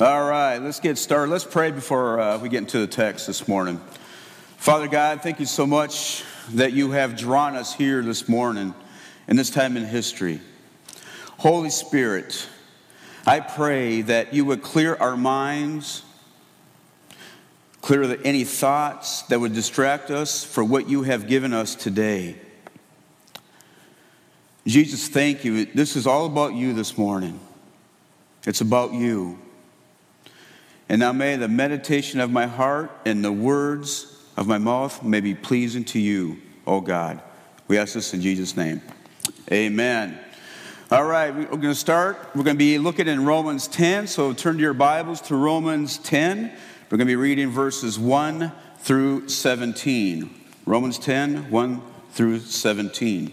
All right, let's get started. Let's pray before uh, we get into the text this morning. Father God, thank you so much that you have drawn us here this morning in this time in history. Holy Spirit, I pray that you would clear our minds, clear any thoughts that would distract us for what you have given us today. Jesus, thank you. This is all about you this morning. It's about you. And now may the meditation of my heart and the words of my mouth may be pleasing to you, O God. We ask this in Jesus' name. Amen. All right, we're going to start. We're going to be looking in Romans 10. So turn to your Bibles to Romans 10. We're going to be reading verses 1 through 17. Romans 10, 1 through 17.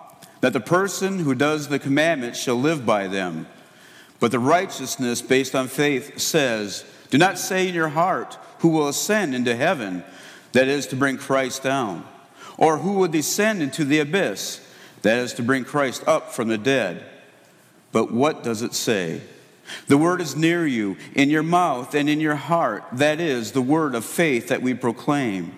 that the person who does the commandments shall live by them. But the righteousness based on faith says, Do not say in your heart, Who will ascend into heaven? That is to bring Christ down. Or who will descend into the abyss? That is to bring Christ up from the dead. But what does it say? The word is near you, in your mouth and in your heart. That is the word of faith that we proclaim.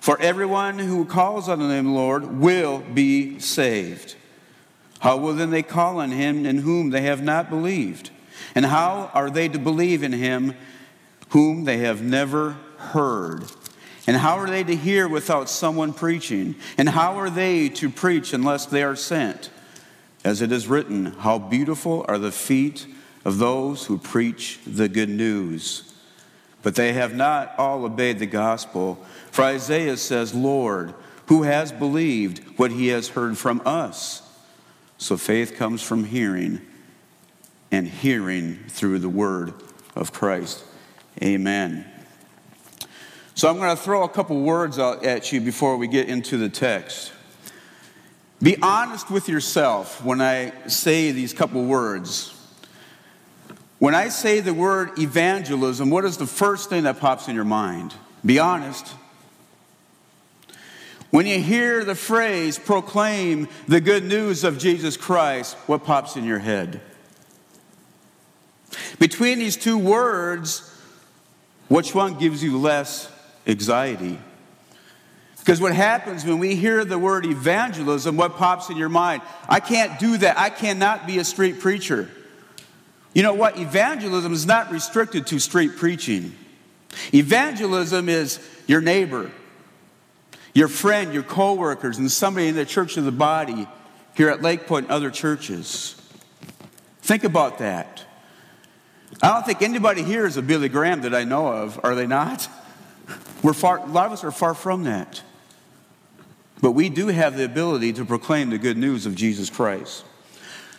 For everyone who calls on the name of the Lord will be saved. How will then they call on him in whom they have not believed? And how are they to believe in him whom they have never heard? And how are they to hear without someone preaching? And how are they to preach unless they are sent? As it is written, How beautiful are the feet of those who preach the good news. But they have not all obeyed the gospel. For Isaiah says, Lord, who has believed what he has heard from us? So faith comes from hearing, and hearing through the word of Christ. Amen. So I'm going to throw a couple words out at you before we get into the text. Be honest with yourself when I say these couple words. When I say the word evangelism, what is the first thing that pops in your mind? Be honest. When you hear the phrase proclaim the good news of Jesus Christ, what pops in your head? Between these two words, which one gives you less anxiety? Because what happens when we hear the word evangelism, what pops in your mind? I can't do that. I cannot be a street preacher. You know what? Evangelism is not restricted to street preaching. Evangelism is your neighbor, your friend, your coworkers, and somebody in the church of the body here at Lake Point and other churches. Think about that. I don't think anybody here is a Billy Graham that I know of, are they not? We're far, a lot of us are far from that. But we do have the ability to proclaim the good news of Jesus Christ.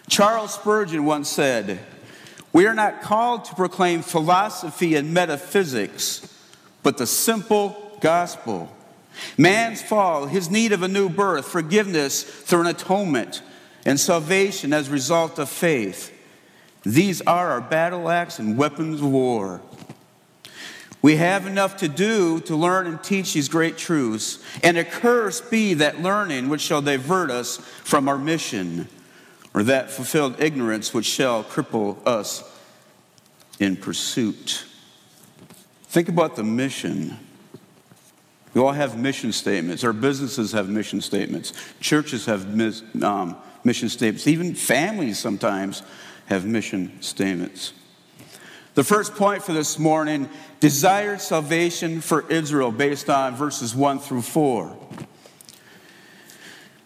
Charles Spurgeon once said, We are not called to proclaim philosophy and metaphysics, but the simple gospel. Man's fall, his need of a new birth, forgiveness through an atonement, and salvation as a result of faith. These are our battle axe and weapons of war. We have enough to do to learn and teach these great truths, and a curse be that learning which shall divert us from our mission, or that fulfilled ignorance which shall cripple us in pursuit. Think about the mission. We all have mission statements. Our businesses have mission statements. Churches have mis, um, mission statements. Even families sometimes have mission statements. The first point for this morning desired salvation for Israel based on verses 1 through 4.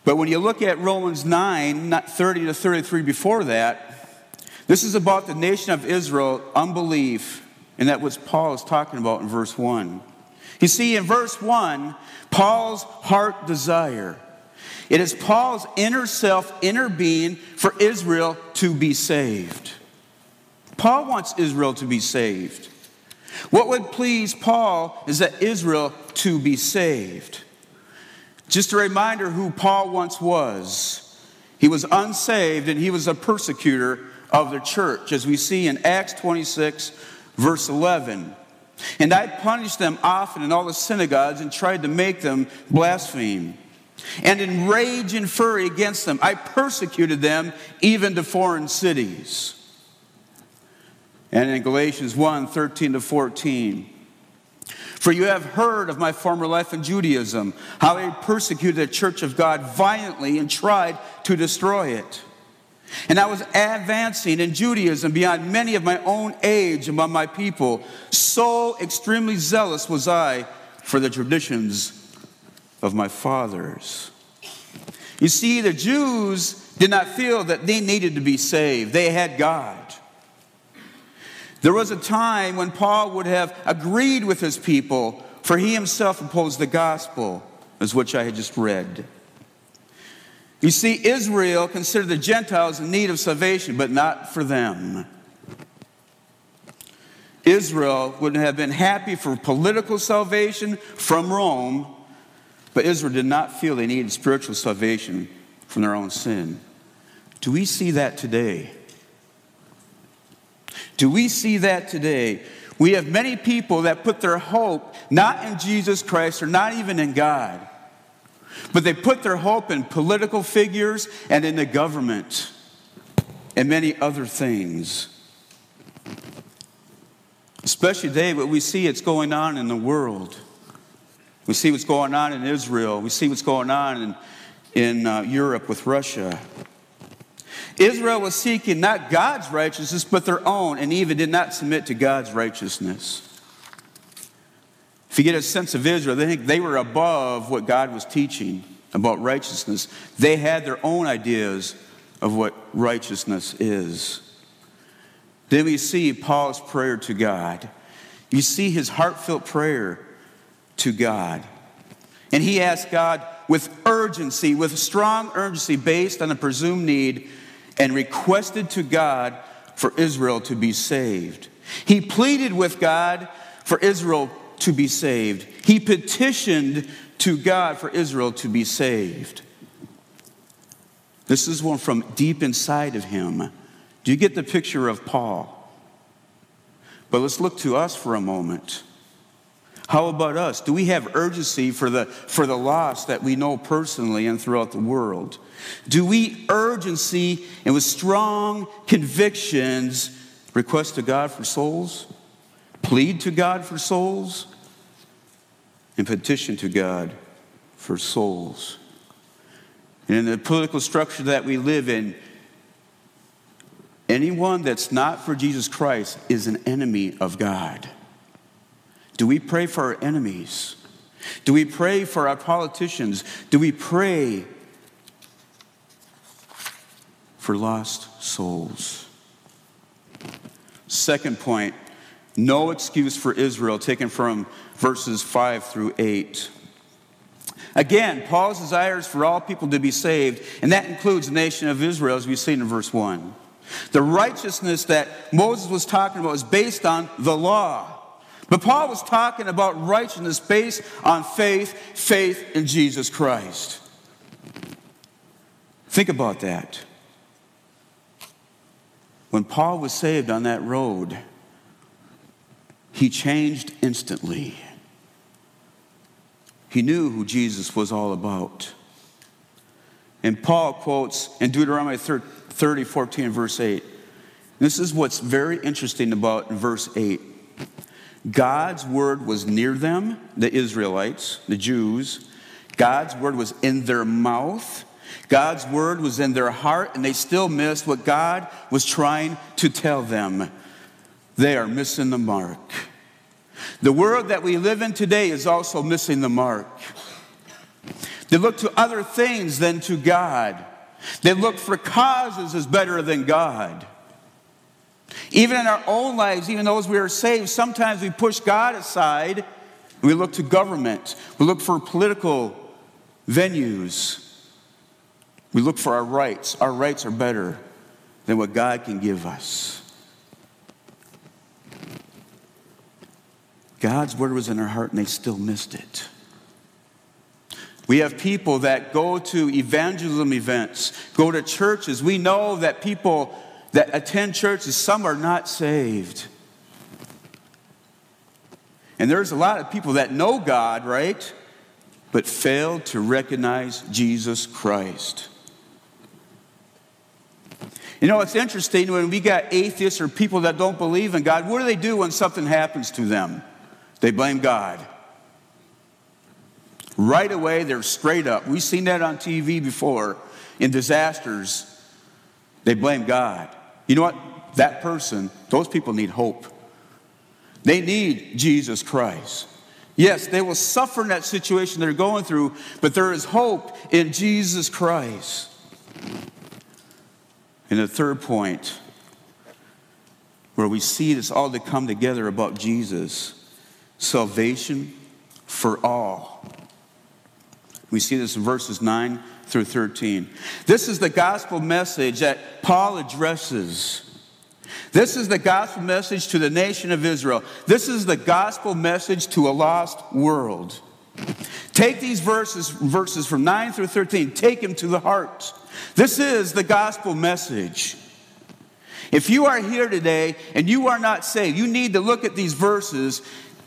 But when you look at Romans 9, 30 to 33 before that, this is about the nation of Israel, unbelief, and that what Paul is talking about in verse 1. You see, in verse 1, Paul's heart desire. It is Paul's inner self, inner being for Israel to be saved. Paul wants Israel to be saved. What would please Paul is that Israel to be saved. Just a reminder who Paul once was. He was unsaved and he was a persecutor of the church, as we see in Acts 26, verse 11. And I punished them often in all the synagogues and tried to make them blaspheme. And in rage and fury against them, I persecuted them even to foreign cities. And in Galatians 1 13 to 14, for you have heard of my former life in Judaism, how I persecuted the church of God violently and tried to destroy it. And I was advancing in Judaism beyond many of my own age among my people. So extremely zealous was I for the traditions of my fathers. You see, the Jews did not feel that they needed to be saved, they had God. There was a time when Paul would have agreed with his people, for he himself opposed the gospel, as which I had just read. You see, Israel considered the Gentiles in need of salvation, but not for them. Israel would have been happy for political salvation from Rome, but Israel did not feel they needed spiritual salvation from their own sin. Do we see that today? Do we see that today? We have many people that put their hope not in Jesus Christ or not even in God. But they put their hope in political figures and in the government and many other things. Especially today, what we see it's going on in the world. We see what's going on in Israel. We see what's going on in, in uh, Europe with Russia. Israel was seeking not God's righteousness, but their own, and even did not submit to God's righteousness. If you get a sense of Israel, they think they were above what God was teaching about righteousness. They had their own ideas of what righteousness is. Then we see Paul's prayer to God. You see his heartfelt prayer to God. And he asked God with urgency, with strong urgency based on a presumed need, and requested to God for Israel to be saved. He pleaded with God for Israel to be saved. He petitioned to God for Israel to be saved. This is one from deep inside of him. Do you get the picture of Paul? But let's look to us for a moment. How about us? Do we have urgency for the, for the lost that we know personally and throughout the world? Do we urgency and with strong convictions request to God for souls? Plead to God for souls, and petition to God for souls. And in the political structure that we live in, anyone that's not for Jesus Christ is an enemy of God. Do we pray for our enemies? Do we pray for our politicians? Do we pray for lost souls? Second point no excuse for Israel, taken from verses 5 through 8. Again, Paul's desires for all people to be saved, and that includes the nation of Israel, as we've seen in verse 1. The righteousness that Moses was talking about is based on the law. But Paul was talking about righteousness based on faith, faith in Jesus Christ. Think about that. When Paul was saved on that road, he changed instantly. He knew who Jesus was all about. And Paul quotes in Deuteronomy 30, 14, verse 8. This is what's very interesting about verse 8. God's word was near them, the Israelites, the Jews. God's word was in their mouth. God's word was in their heart, and they still missed what God was trying to tell them. They are missing the mark. The world that we live in today is also missing the mark. They look to other things than to God. They look for causes as better than God. Even in our own lives, even those we are saved, sometimes we push God aside we look to government. We look for political venues. We look for our rights. Our rights are better than what God can give us. God's word was in their heart and they still missed it. We have people that go to evangelism events, go to churches. We know that people that attend churches, some are not saved. And there's a lot of people that know God, right? But fail to recognize Jesus Christ. You know, it's interesting when we got atheists or people that don't believe in God, what do they do when something happens to them? They blame God. Right away, they're straight up. We've seen that on TV before in disasters. They blame God. You know what? That person, those people need hope. They need Jesus Christ. Yes, they will suffer in that situation they're going through, but there is hope in Jesus Christ. And the third point, where we see this all to come together about Jesus salvation for all. We see this in verses 9 through 13. This is the gospel message that Paul addresses. This is the gospel message to the nation of Israel. This is the gospel message to a lost world. Take these verses, verses from 9 through 13, take them to the heart. This is the gospel message. If you are here today and you are not saved, you need to look at these verses,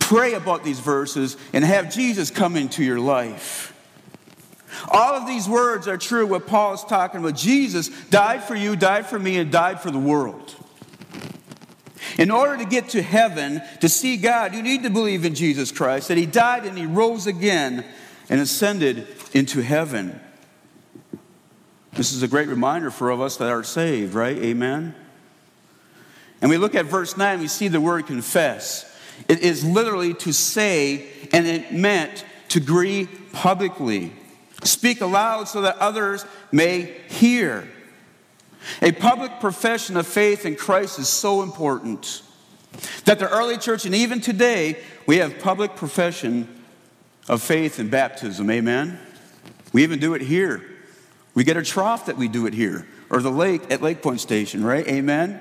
pray about these verses, and have Jesus come into your life. All of these words are true what Paul is talking about. Jesus died for you, died for me, and died for the world. In order to get to heaven, to see God, you need to believe in Jesus Christ, that He died and He rose again and ascended into heaven. This is a great reminder for of us that are saved, right? Amen. And we look at verse 9, we see the word confess. It is literally to say, and it meant to agree publicly. Speak aloud so that others may hear. A public profession of faith in Christ is so important that the early church, and even today, we have public profession of faith in baptism. Amen? We even do it here. We get a trough that we do it here, or the lake at Lake Point Station, right? Amen?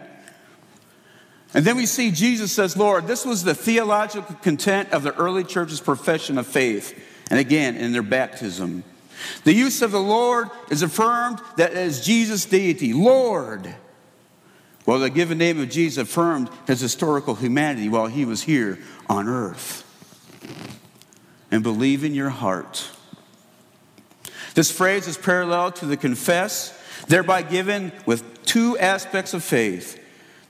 And then we see Jesus says, Lord, this was the theological content of the early church's profession of faith. And again, in their baptism. The use of the Lord is affirmed that as Jesus' deity, Lord. Well, the given name of Jesus affirmed his historical humanity while he was here on earth. And believe in your heart. This phrase is parallel to the confess, thereby given with two aspects of faith.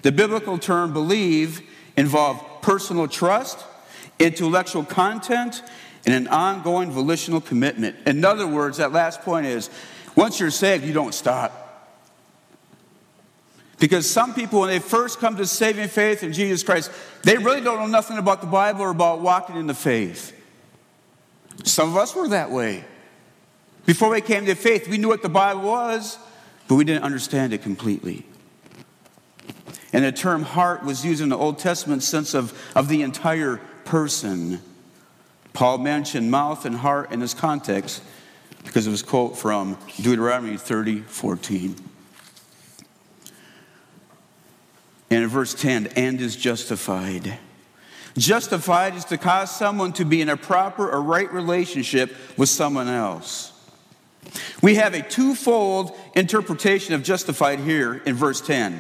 The biblical term believe involved personal trust, intellectual content, and an ongoing volitional commitment. In other words, that last point is once you're saved, you don't stop. Because some people, when they first come to saving faith in Jesus Christ, they really don't know nothing about the Bible or about walking in the faith. Some of us were that way. Before we came to faith, we knew what the Bible was, but we didn't understand it completely. And the term heart was used in the Old Testament sense of, of the entire person. Paul mentioned mouth and heart in this context because of his quote from Deuteronomy 30 14. And in verse 10, and is justified. Justified is to cause someone to be in a proper or right relationship with someone else. We have a twofold interpretation of justified here in verse 10.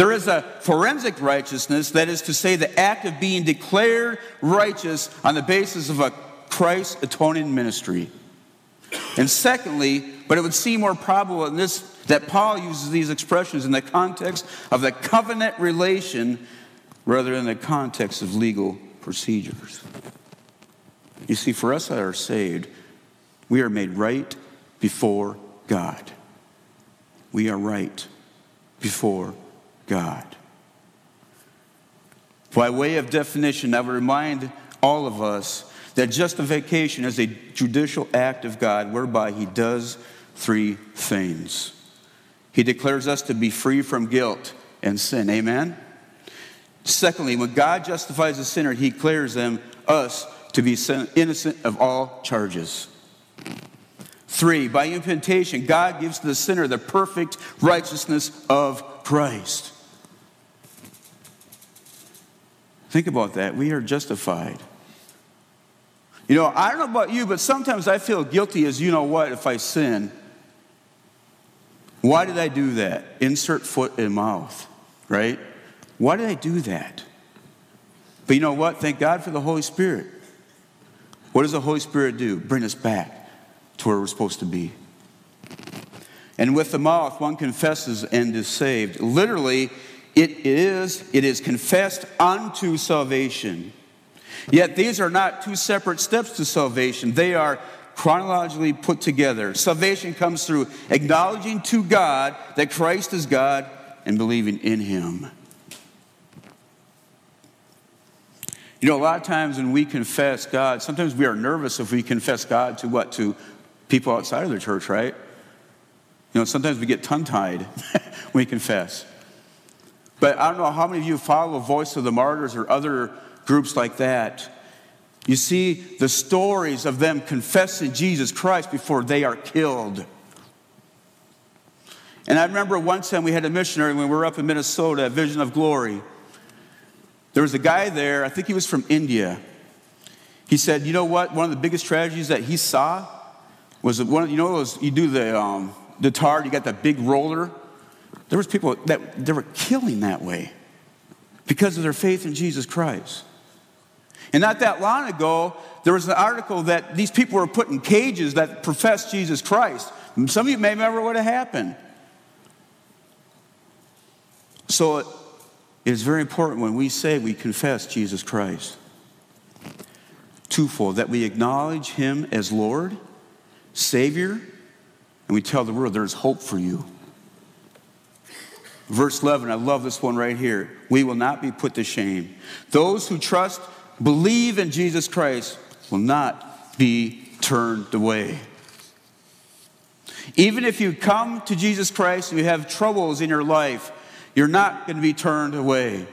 There is a forensic righteousness, that is to say, the act of being declared righteous on the basis of a Christ atoning ministry. And secondly, but it would seem more probable in this that Paul uses these expressions in the context of the covenant relation rather than the context of legal procedures. You see, for us that are saved, we are made right before God. We are right before God. By way of definition, I would remind all of us that justification is a judicial act of God whereby He does three things. He declares us to be free from guilt and sin. Amen? Secondly, when God justifies a sinner, He declares them, us, to be innocent of all charges. Three, by imputation, God gives to the sinner the perfect righteousness of Christ. Think about that. We are justified. You know, I don't know about you, but sometimes I feel guilty as you know what if I sin. Why did I do that? Insert foot in mouth, right? Why did I do that? But you know what? Thank God for the Holy Spirit. What does the Holy Spirit do? Bring us back to where we're supposed to be. And with the mouth, one confesses and is saved. Literally, it is, it is confessed unto salvation. Yet these are not two separate steps to salvation. They are chronologically put together. Salvation comes through acknowledging to God that Christ is God and believing in Him. You know, a lot of times when we confess God, sometimes we are nervous if we confess God to what? To people outside of the church, right? You know, sometimes we get tongue tied when we confess. But I don't know how many of you follow Voice of the Martyrs or other groups like that. You see the stories of them confessing Jesus Christ before they are killed. And I remember one time we had a missionary when we were up in Minnesota, a Vision of Glory. There was a guy there, I think he was from India. He said, You know what? One of the biggest tragedies that he saw was one, you know, was, you do the, um, the tar, you got that big roller. There was people that they were killing that way because of their faith in Jesus Christ. And not that long ago, there was an article that these people were put in cages that professed Jesus Christ. Some of you may remember what happened. So it is very important when we say we confess Jesus Christ. Twofold that we acknowledge Him as Lord, Savior, and we tell the world there's hope for you. Verse 11, I love this one right here. We will not be put to shame. Those who trust believe in Jesus Christ will not be turned away. Even if you come to Jesus Christ and you have troubles in your life, you're not going to be turned away.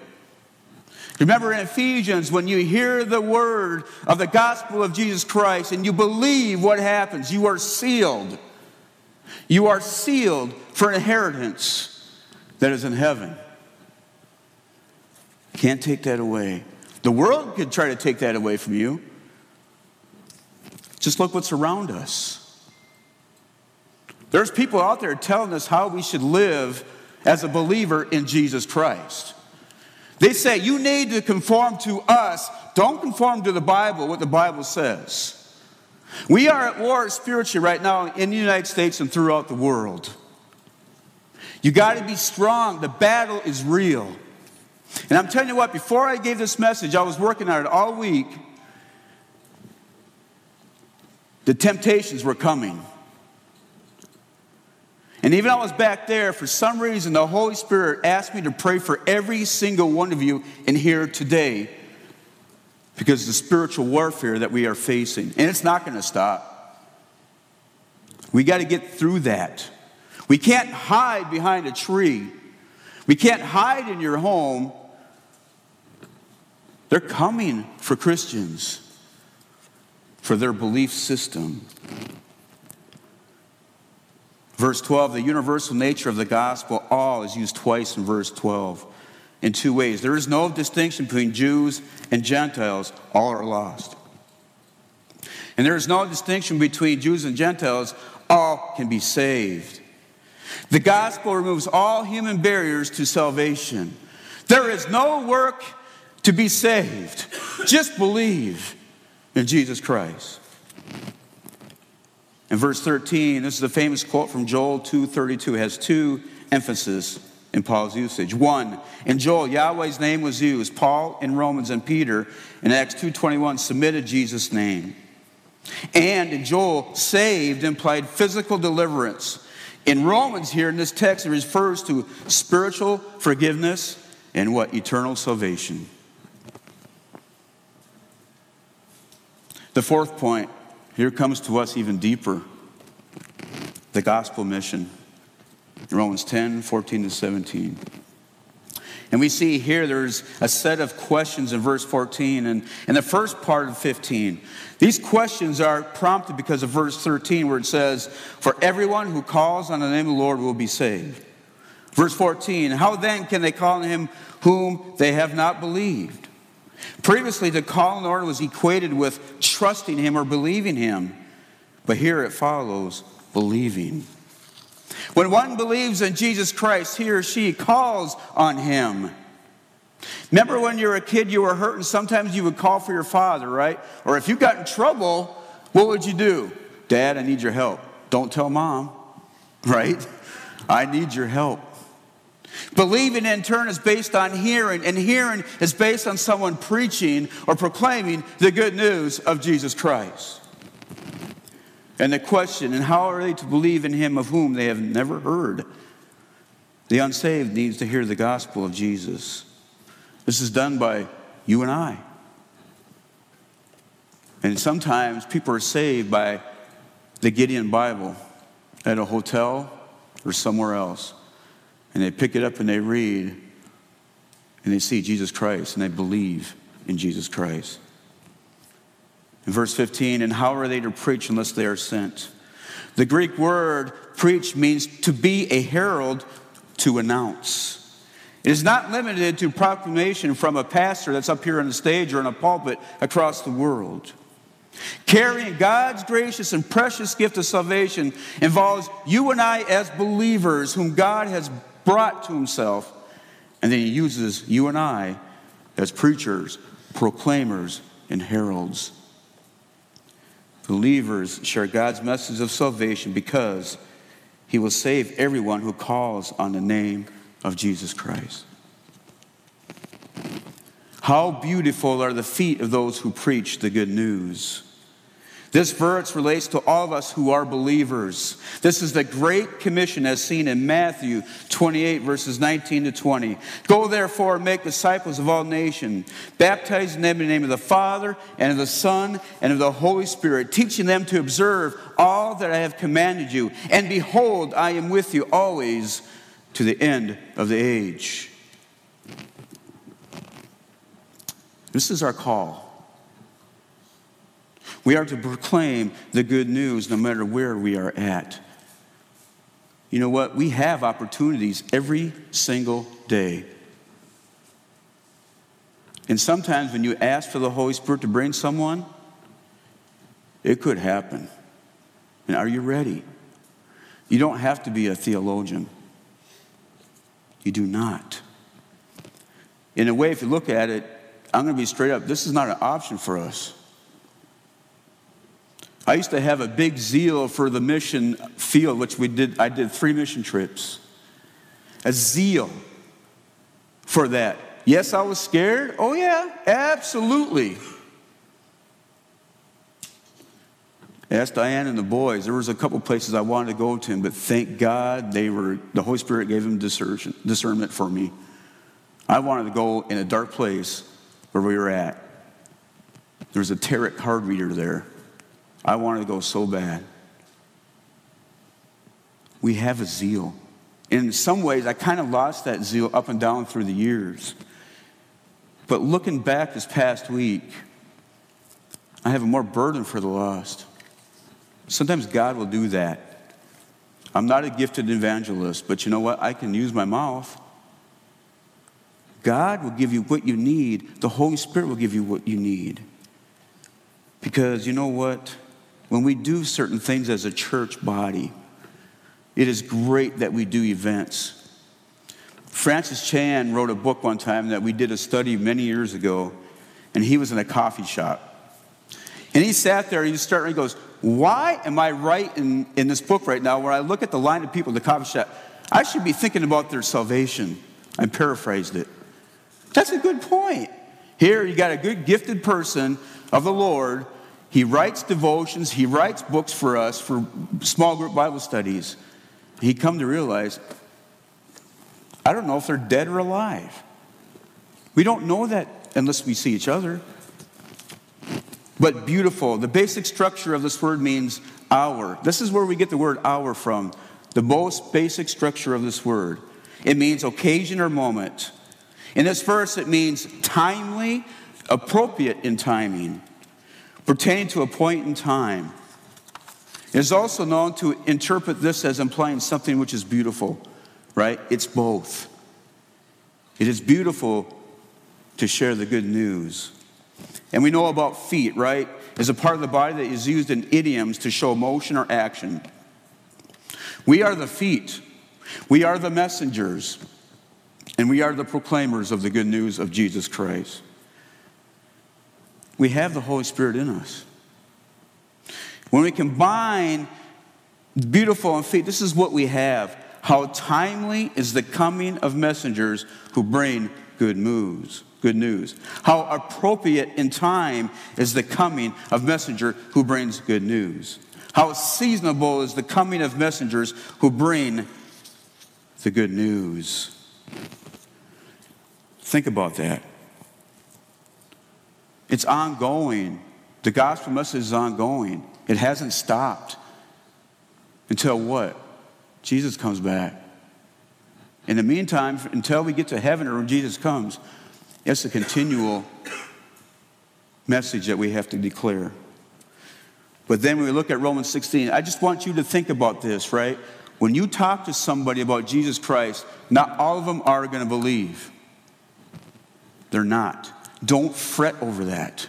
Remember in Ephesians, when you hear the word of the gospel of Jesus Christ and you believe what happens, you are sealed. You are sealed for inheritance that is in heaven. Can't take that away. The world could try to take that away from you. Just look what's around us. There's people out there telling us how we should live as a believer in Jesus Christ. They say, You need to conform to us. Don't conform to the Bible, what the Bible says. We are at war spiritually right now in the United States and throughout the world. You got to be strong. The battle is real. And I'm telling you what, before I gave this message, I was working on it all week. The temptations were coming. And even I was back there, for some reason, the Holy Spirit asked me to pray for every single one of you in here today because the spiritual warfare that we are facing. And it's not going to stop. We got to get through that. We can't hide behind a tree. We can't hide in your home. They're coming for Christians, for their belief system. Verse 12, the universal nature of the gospel, all is used twice in verse 12 in two ways. There is no distinction between Jews and Gentiles, all are lost. And there is no distinction between Jews and Gentiles, all can be saved. The gospel removes all human barriers to salvation. There is no work to be saved. Just believe in Jesus Christ. In verse 13, this is a famous quote from Joel 2:32. It has two emphases in Paul's usage. One, in Joel, Yahweh's name was used. Paul in Romans and Peter in Acts 2:21 submitted Jesus' name. And in Joel, saved implied physical deliverance. In Romans, here in this text, it refers to spiritual forgiveness and what? Eternal salvation. The fourth point here comes to us even deeper the gospel mission. Romans 10 14 to 17. And we see here there's a set of questions in verse 14 and in the first part of 15. These questions are prompted because of verse 13 where it says, For everyone who calls on the name of the Lord will be saved. Verse 14, How then can they call on him whom they have not believed? Previously, to call on the Lord was equated with trusting him or believing him. But here it follows believing. When one believes in Jesus Christ, he or she calls on him. Remember when you were a kid, you were hurt, and sometimes you would call for your father, right? Or if you got in trouble, what would you do? Dad, I need your help. Don't tell mom, right? I need your help. Believing in turn is based on hearing, and hearing is based on someone preaching or proclaiming the good news of Jesus Christ. And the question, and how are they to believe in him of whom they have never heard? The unsaved needs to hear the gospel of Jesus. This is done by you and I. And sometimes people are saved by the Gideon Bible at a hotel or somewhere else. And they pick it up and they read and they see Jesus Christ and they believe in Jesus Christ. In verse 15, and how are they to preach unless they are sent? The Greek word preach means to be a herald, to announce. It is not limited to proclamation from a pastor that's up here on the stage or in a pulpit across the world. Carrying God's gracious and precious gift of salvation involves you and I as believers whom God has brought to himself, and then he uses you and I as preachers, proclaimers, and heralds. Believers share God's message of salvation because he will save everyone who calls on the name of Jesus Christ. How beautiful are the feet of those who preach the good news. This verse relates to all of us who are believers. This is the Great Commission as seen in Matthew 28, verses 19 to 20. Go therefore and make disciples of all nations, baptizing them in the name of the Father and of the Son and of the Holy Spirit, teaching them to observe all that I have commanded you. And behold, I am with you always to the end of the age. This is our call. We are to proclaim the good news no matter where we are at. You know what? We have opportunities every single day. And sometimes when you ask for the Holy Spirit to bring someone, it could happen. And are you ready? You don't have to be a theologian. You do not. In a way, if you look at it, I'm going to be straight up, this is not an option for us. I used to have a big zeal for the mission field, which we did. I did three mission trips. A zeal for that. Yes, I was scared. Oh, yeah, absolutely. asked Diane and the boys. There was a couple places I wanted to go to, but thank God they were. The Holy Spirit gave them discernment for me. I wanted to go in a dark place where we were at. There was a tarot card reader there. I wanted to go so bad. We have a zeal. In some ways, I kind of lost that zeal up and down through the years. But looking back this past week, I have a more burden for the lost. Sometimes God will do that. I'm not a gifted evangelist, but you know what? I can use my mouth. God will give you what you need, the Holy Spirit will give you what you need. Because you know what? When we do certain things as a church body, it is great that we do events. Francis Chan wrote a book one time that we did a study many years ago, and he was in a coffee shop. And he sat there and he started, and he goes, Why am I right in, in this book right now where I look at the line of people in the coffee shop? I should be thinking about their salvation. I paraphrased it. That's a good point. Here, you got a good, gifted person of the Lord he writes devotions, he writes books for us for small group Bible studies. he come to realize, I don't know if they're dead or alive. We don't know that unless we see each other. But beautiful. The basic structure of this word means hour. This is where we get the word hour from. The most basic structure of this word. It means occasion or moment. In this verse, it means timely, appropriate in timing, pertaining to a point in time. Is also known to interpret this as implying something which is beautiful, right? It's both. It is beautiful to share the good news. And we know about feet, right? As a part of the body that is used in idioms to show motion or action. We are the feet, we are the messengers, and we are the proclaimers of the good news of Jesus Christ. We have the Holy Spirit in us. When we combine beautiful and feet, this is what we have. How timely is the coming of messengers who bring good news. Good news. How appropriate in time is the coming of messenger who brings good news. How seasonable is the coming of messengers who bring the good news. Think about that. It's ongoing. The gospel message is ongoing. It hasn't stopped until what? Jesus comes back. In the meantime, until we get to heaven or when Jesus comes, it's a continual message that we have to declare. But then when we look at Romans 16, I just want you to think about this, right? When you talk to somebody about Jesus Christ, not all of them are going to believe. They're not. Don't fret over that.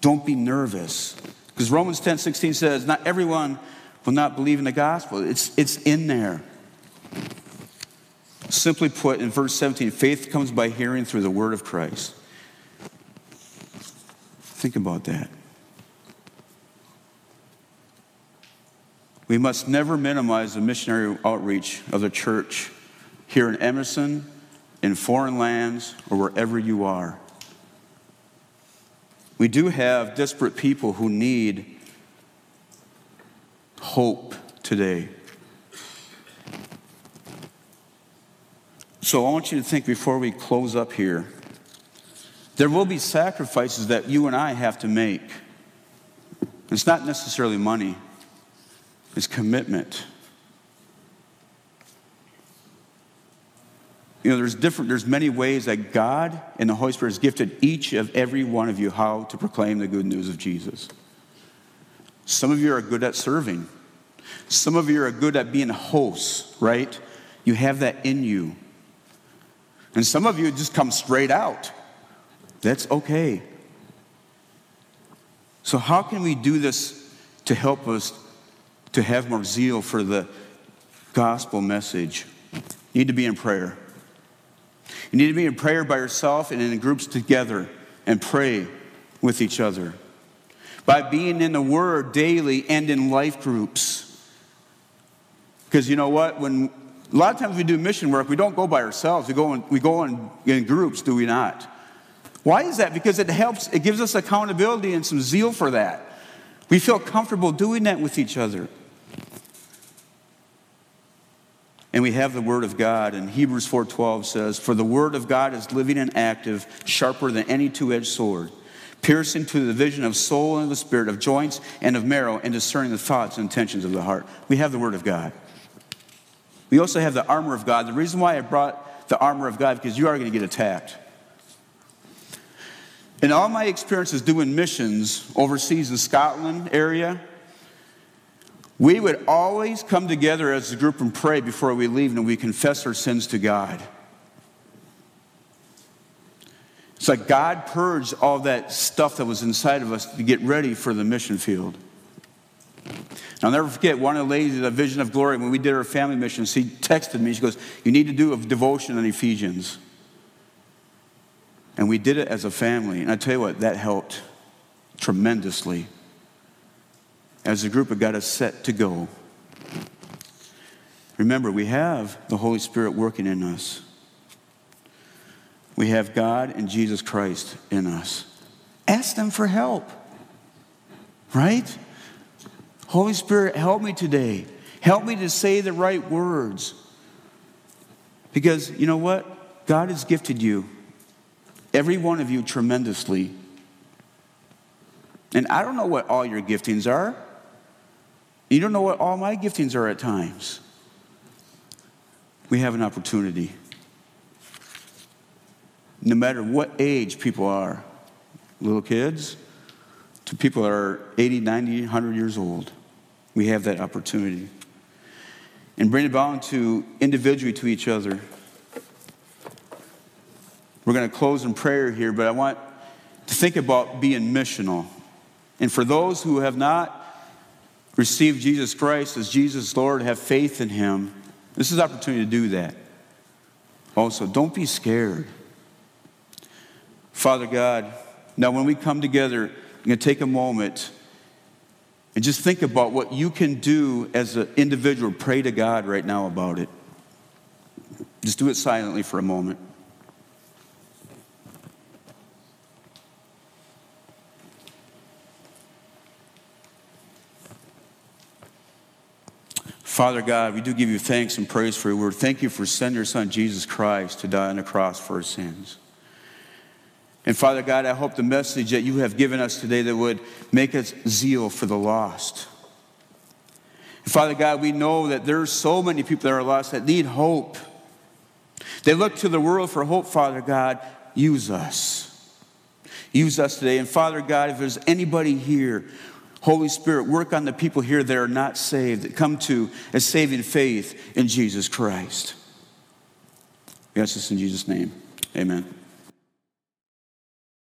Don't be nervous. Because Romans 10 16 says, Not everyone will not believe in the gospel. It's, it's in there. Simply put, in verse 17, faith comes by hearing through the word of Christ. Think about that. We must never minimize the missionary outreach of the church here in Emerson, in foreign lands, or wherever you are. We do have desperate people who need hope today. So I want you to think before we close up here. There will be sacrifices that you and I have to make. It's not necessarily money, it's commitment. You know, there's different, there's many ways that God and the Holy Spirit has gifted each of every one of you how to proclaim the good news of Jesus. Some of you are good at serving. Some of you are good at being hosts, right? You have that in you. And some of you just come straight out. That's okay. So, how can we do this to help us to have more zeal for the gospel message? You need to be in prayer. You need to be in prayer by yourself and in groups together and pray with each other. By being in the Word daily and in life groups. Because you know what? When a lot of times we do mission work, we don't go by ourselves. We go in, we go in, in groups, do we not? Why is that? Because it helps, it gives us accountability and some zeal for that. We feel comfortable doing that with each other. And we have the word of god and hebrews 4.12 says for the word of god is living and active sharper than any two-edged sword piercing to the division of soul and of the spirit of joints and of marrow and discerning the thoughts and intentions of the heart. We have the word of god. We also have the armor of god. The reason why i brought the armor of god because you are going to get attacked. In all my experiences doing missions overseas in scotland area we would always come together as a group and pray before we leave and we confess our sins to God. It's like God purged all that stuff that was inside of us to get ready for the mission field. I'll never forget one of the ladies at Vision of Glory when we did our family mission. She texted me. She goes, You need to do a devotion on Ephesians. And we did it as a family. And I tell you what, that helped tremendously as a group have got us set to go. Remember, we have the Holy Spirit working in us. We have God and Jesus Christ in us. Ask them for help. Right? Holy Spirit, help me today. Help me to say the right words. Because you know what? God has gifted you, every one of you, tremendously. And I don't know what all your giftings are. You don't know what all my giftings are at times. We have an opportunity. No matter what age people are, little kids to people that are 80, 90, 100 years old, we have that opportunity. And bring it down to individually to each other. We're going to close in prayer here, but I want to think about being missional. And for those who have not received Jesus Christ as Jesus Lord, have faith in Him, this is opportunity to do that. Also, don't be scared. Father God, now when we come together, I'm going to take a moment and just think about what you can do as an individual. Pray to God right now about it. Just do it silently for a moment. Father God, we do give you thanks and praise for your word. Thank you for sending your son, Jesus Christ, to die on the cross for our sins. And Father God, I hope the message that you have given us today that would make us zeal for the lost. Father God, we know that there's so many people that are lost that need hope. They look to the world for hope, Father God. Use us. Use us today. And Father God, if there's anybody here Holy Spirit, work on the people here that are not saved, that come to a saving faith in Jesus Christ. Yes, this in Jesus' name. Amen.